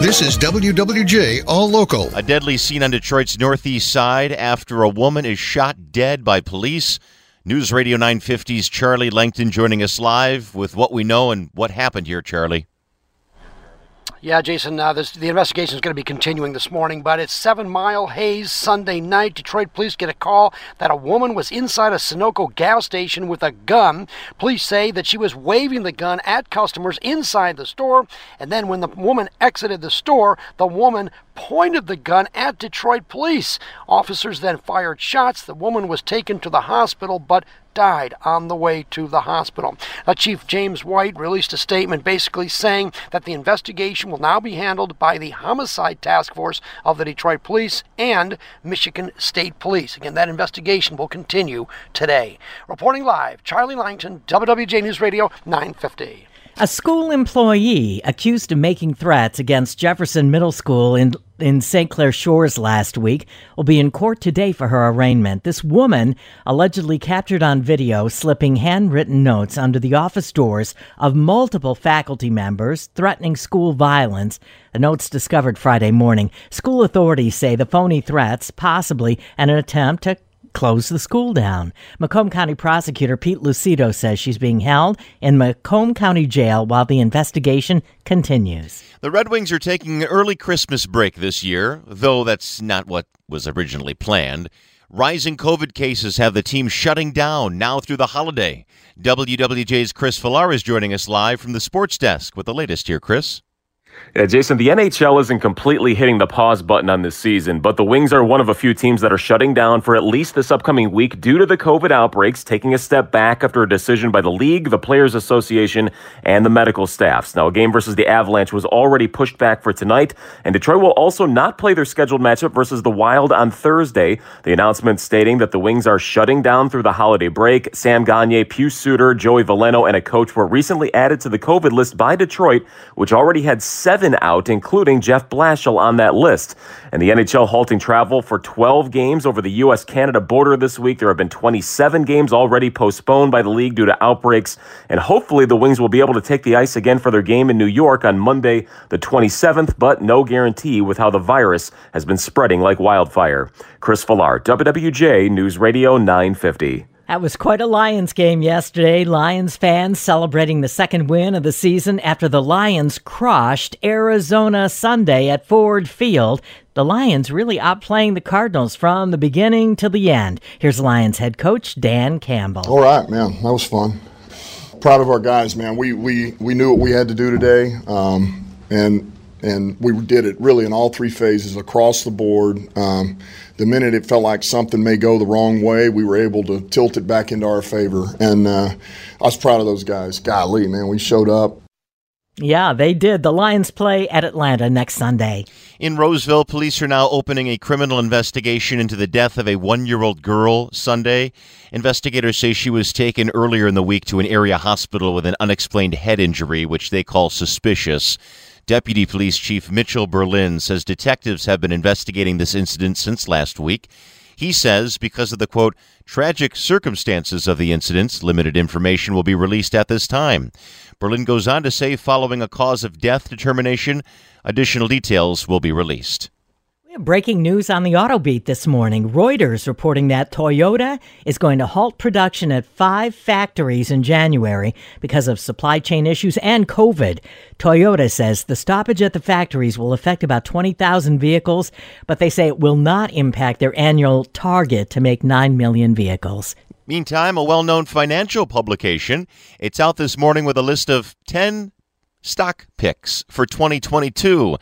This is WWJ All Local. A deadly scene on Detroit's northeast side after a woman is shot dead by police. News Radio 950's Charlie Langton joining us live with what we know and what happened here, Charlie. Yeah, Jason, uh, this, the investigation is going to be continuing this morning, but it's Seven Mile Hayes Sunday night. Detroit police get a call that a woman was inside a Sunoco gas station with a gun. Police say that she was waving the gun at customers inside the store, and then when the woman exited the store, the woman pointed the gun at Detroit police. Officers then fired shots. The woman was taken to the hospital, but died on the way to the hospital. Uh, Chief James White released a statement basically saying that the investigation will now be handled by the Homicide Task Force of the Detroit Police and Michigan State Police. Again, that investigation will continue today. Reporting live, Charlie Langton, WWJ News Radio 950. A school employee accused of making threats against Jefferson Middle School in in St. Clair Shores last week will be in court today for her arraignment. This woman allegedly captured on video slipping handwritten notes under the office doors of multiple faculty members threatening school violence. The notes discovered Friday morning. School authorities say the phony threats, possibly an attempt to close the school down. Macomb County prosecutor Pete Lucido says she's being held in Macomb County Jail while the investigation continues. The Red Wings are taking an early Christmas break this year, though that's not what was originally planned. Rising COVID cases have the team shutting down now through the holiday. WWJ's Chris Villar is joining us live from the sports desk with the latest here, Chris. Yeah, Jason, the NHL isn't completely hitting the pause button on this season, but the Wings are one of a few teams that are shutting down for at least this upcoming week due to the COVID outbreaks, taking a step back after a decision by the league, the Players Association, and the medical staffs. Now, a game versus the Avalanche was already pushed back for tonight, and Detroit will also not play their scheduled matchup versus the Wild on Thursday. The announcement stating that the Wings are shutting down through the holiday break. Sam Gagner, Pius Suter, Joey Veleno, and a coach were recently added to the COVID list by Detroit, which already had seven out, including Jeff Blashill on that list. And the NHL halting travel for 12 games over the U.S. Canada border this week. There have been 27 games already postponed by the league due to outbreaks. And hopefully the Wings will be able to take the ice again for their game in New York on Monday, the 27th, but no guarantee with how the virus has been spreading like wildfire. Chris Villar, WWJ News Radio 950. That was quite a Lions game yesterday. Lions fans celebrating the second win of the season after the Lions crushed Arizona Sunday at Ford Field. The Lions really outplaying the Cardinals from the beginning to the end. Here's Lions head coach Dan Campbell. All right, man, that was fun. Proud of our guys, man. We we we knew what we had to do today, um, and and we did it really in all three phases across the board. Um, the minute it felt like something may go the wrong way, we were able to tilt it back into our favor. And uh, I was proud of those guys. Golly, man, we showed up. Yeah, they did. The Lions play at Atlanta next Sunday. In Roseville, police are now opening a criminal investigation into the death of a one year old girl Sunday. Investigators say she was taken earlier in the week to an area hospital with an unexplained head injury, which they call suspicious. Deputy Police Chief Mitchell Berlin says detectives have been investigating this incident since last week. He says because of the quote, tragic circumstances of the incidents, limited information will be released at this time. Berlin goes on to say following a cause of death determination, additional details will be released. Breaking news on the auto beat this morning. Reuters reporting that Toyota is going to halt production at five factories in January because of supply chain issues and COVID. Toyota says the stoppage at the factories will affect about 20,000 vehicles, but they say it will not impact their annual target to make 9 million vehicles. Meantime, a well known financial publication. It's out this morning with a list of 10 stock picks for 2022.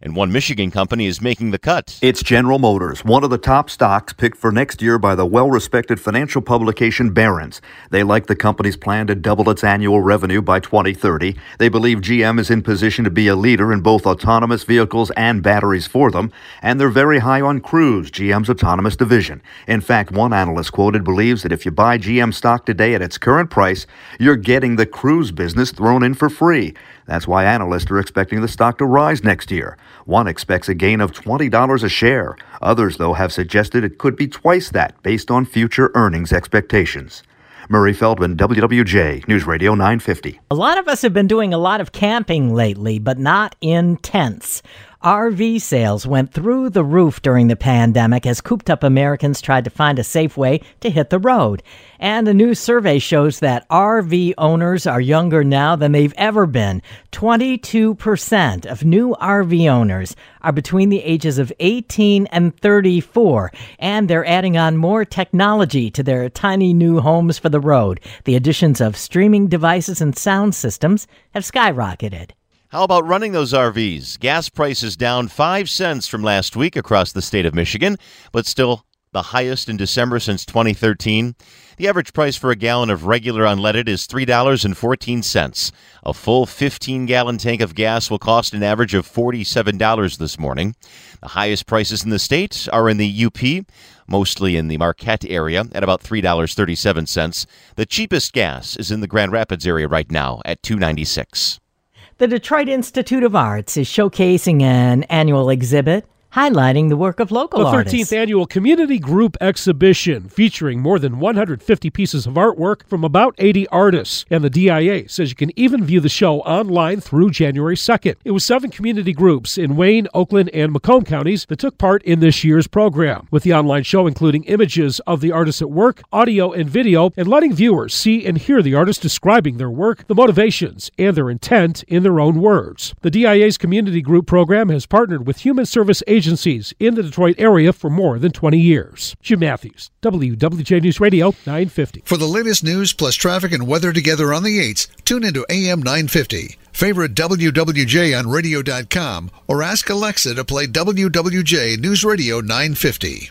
And one Michigan company is making the cut. It's General Motors, one of the top stocks picked for next year by the well respected financial publication Barron's. They like the company's plan to double its annual revenue by 2030. They believe GM is in position to be a leader in both autonomous vehicles and batteries for them, and they're very high on Cruise, GM's autonomous division. In fact, one analyst quoted believes that if you buy GM stock today at its current price, you're getting the Cruise business thrown in for free. That's why analysts are expecting the stock to rise next year. One expects a gain of $20 a share. Others, though, have suggested it could be twice that based on future earnings expectations. Murray Feldman, WWJ, News Radio 950. A lot of us have been doing a lot of camping lately, but not in tents. RV sales went through the roof during the pandemic as cooped up Americans tried to find a safe way to hit the road. And a new survey shows that RV owners are younger now than they've ever been. 22% of new RV owners are between the ages of 18 and 34, and they're adding on more technology to their tiny new homes for the road. The additions of streaming devices and sound systems have skyrocketed. How about running those RVs? Gas prices down 5 cents from last week across the state of Michigan, but still the highest in December since 2013. The average price for a gallon of regular unleaded is $3.14. A full 15 gallon tank of gas will cost an average of $47 this morning. The highest prices in the state are in the UP, mostly in the Marquette area, at about $3.37. The cheapest gas is in the Grand Rapids area right now at $2.96. The Detroit Institute of Arts is showcasing an annual exhibit highlighting the work of local the 13th artists. annual community group exhibition featuring more than 150 pieces of artwork from about 80 artists. And the DIA says you can even view the show online through January 2nd. It was seven community groups in Wayne, Oakland, and Macomb counties that took part in this year's program, with the online show including images of the artists at work, audio and video, and letting viewers see and hear the artists describing their work, the motivations, and their intent in their own words. The DIA's community group program has partnered with Human Service agencies in the Detroit area for more than 20 years. Jim Matthews, WWJ News Radio 950. For the latest news plus traffic and weather together on the 8s, tune into AM 950. Favorite WWJ on radio.com or ask Alexa to play WWJ News Radio 950.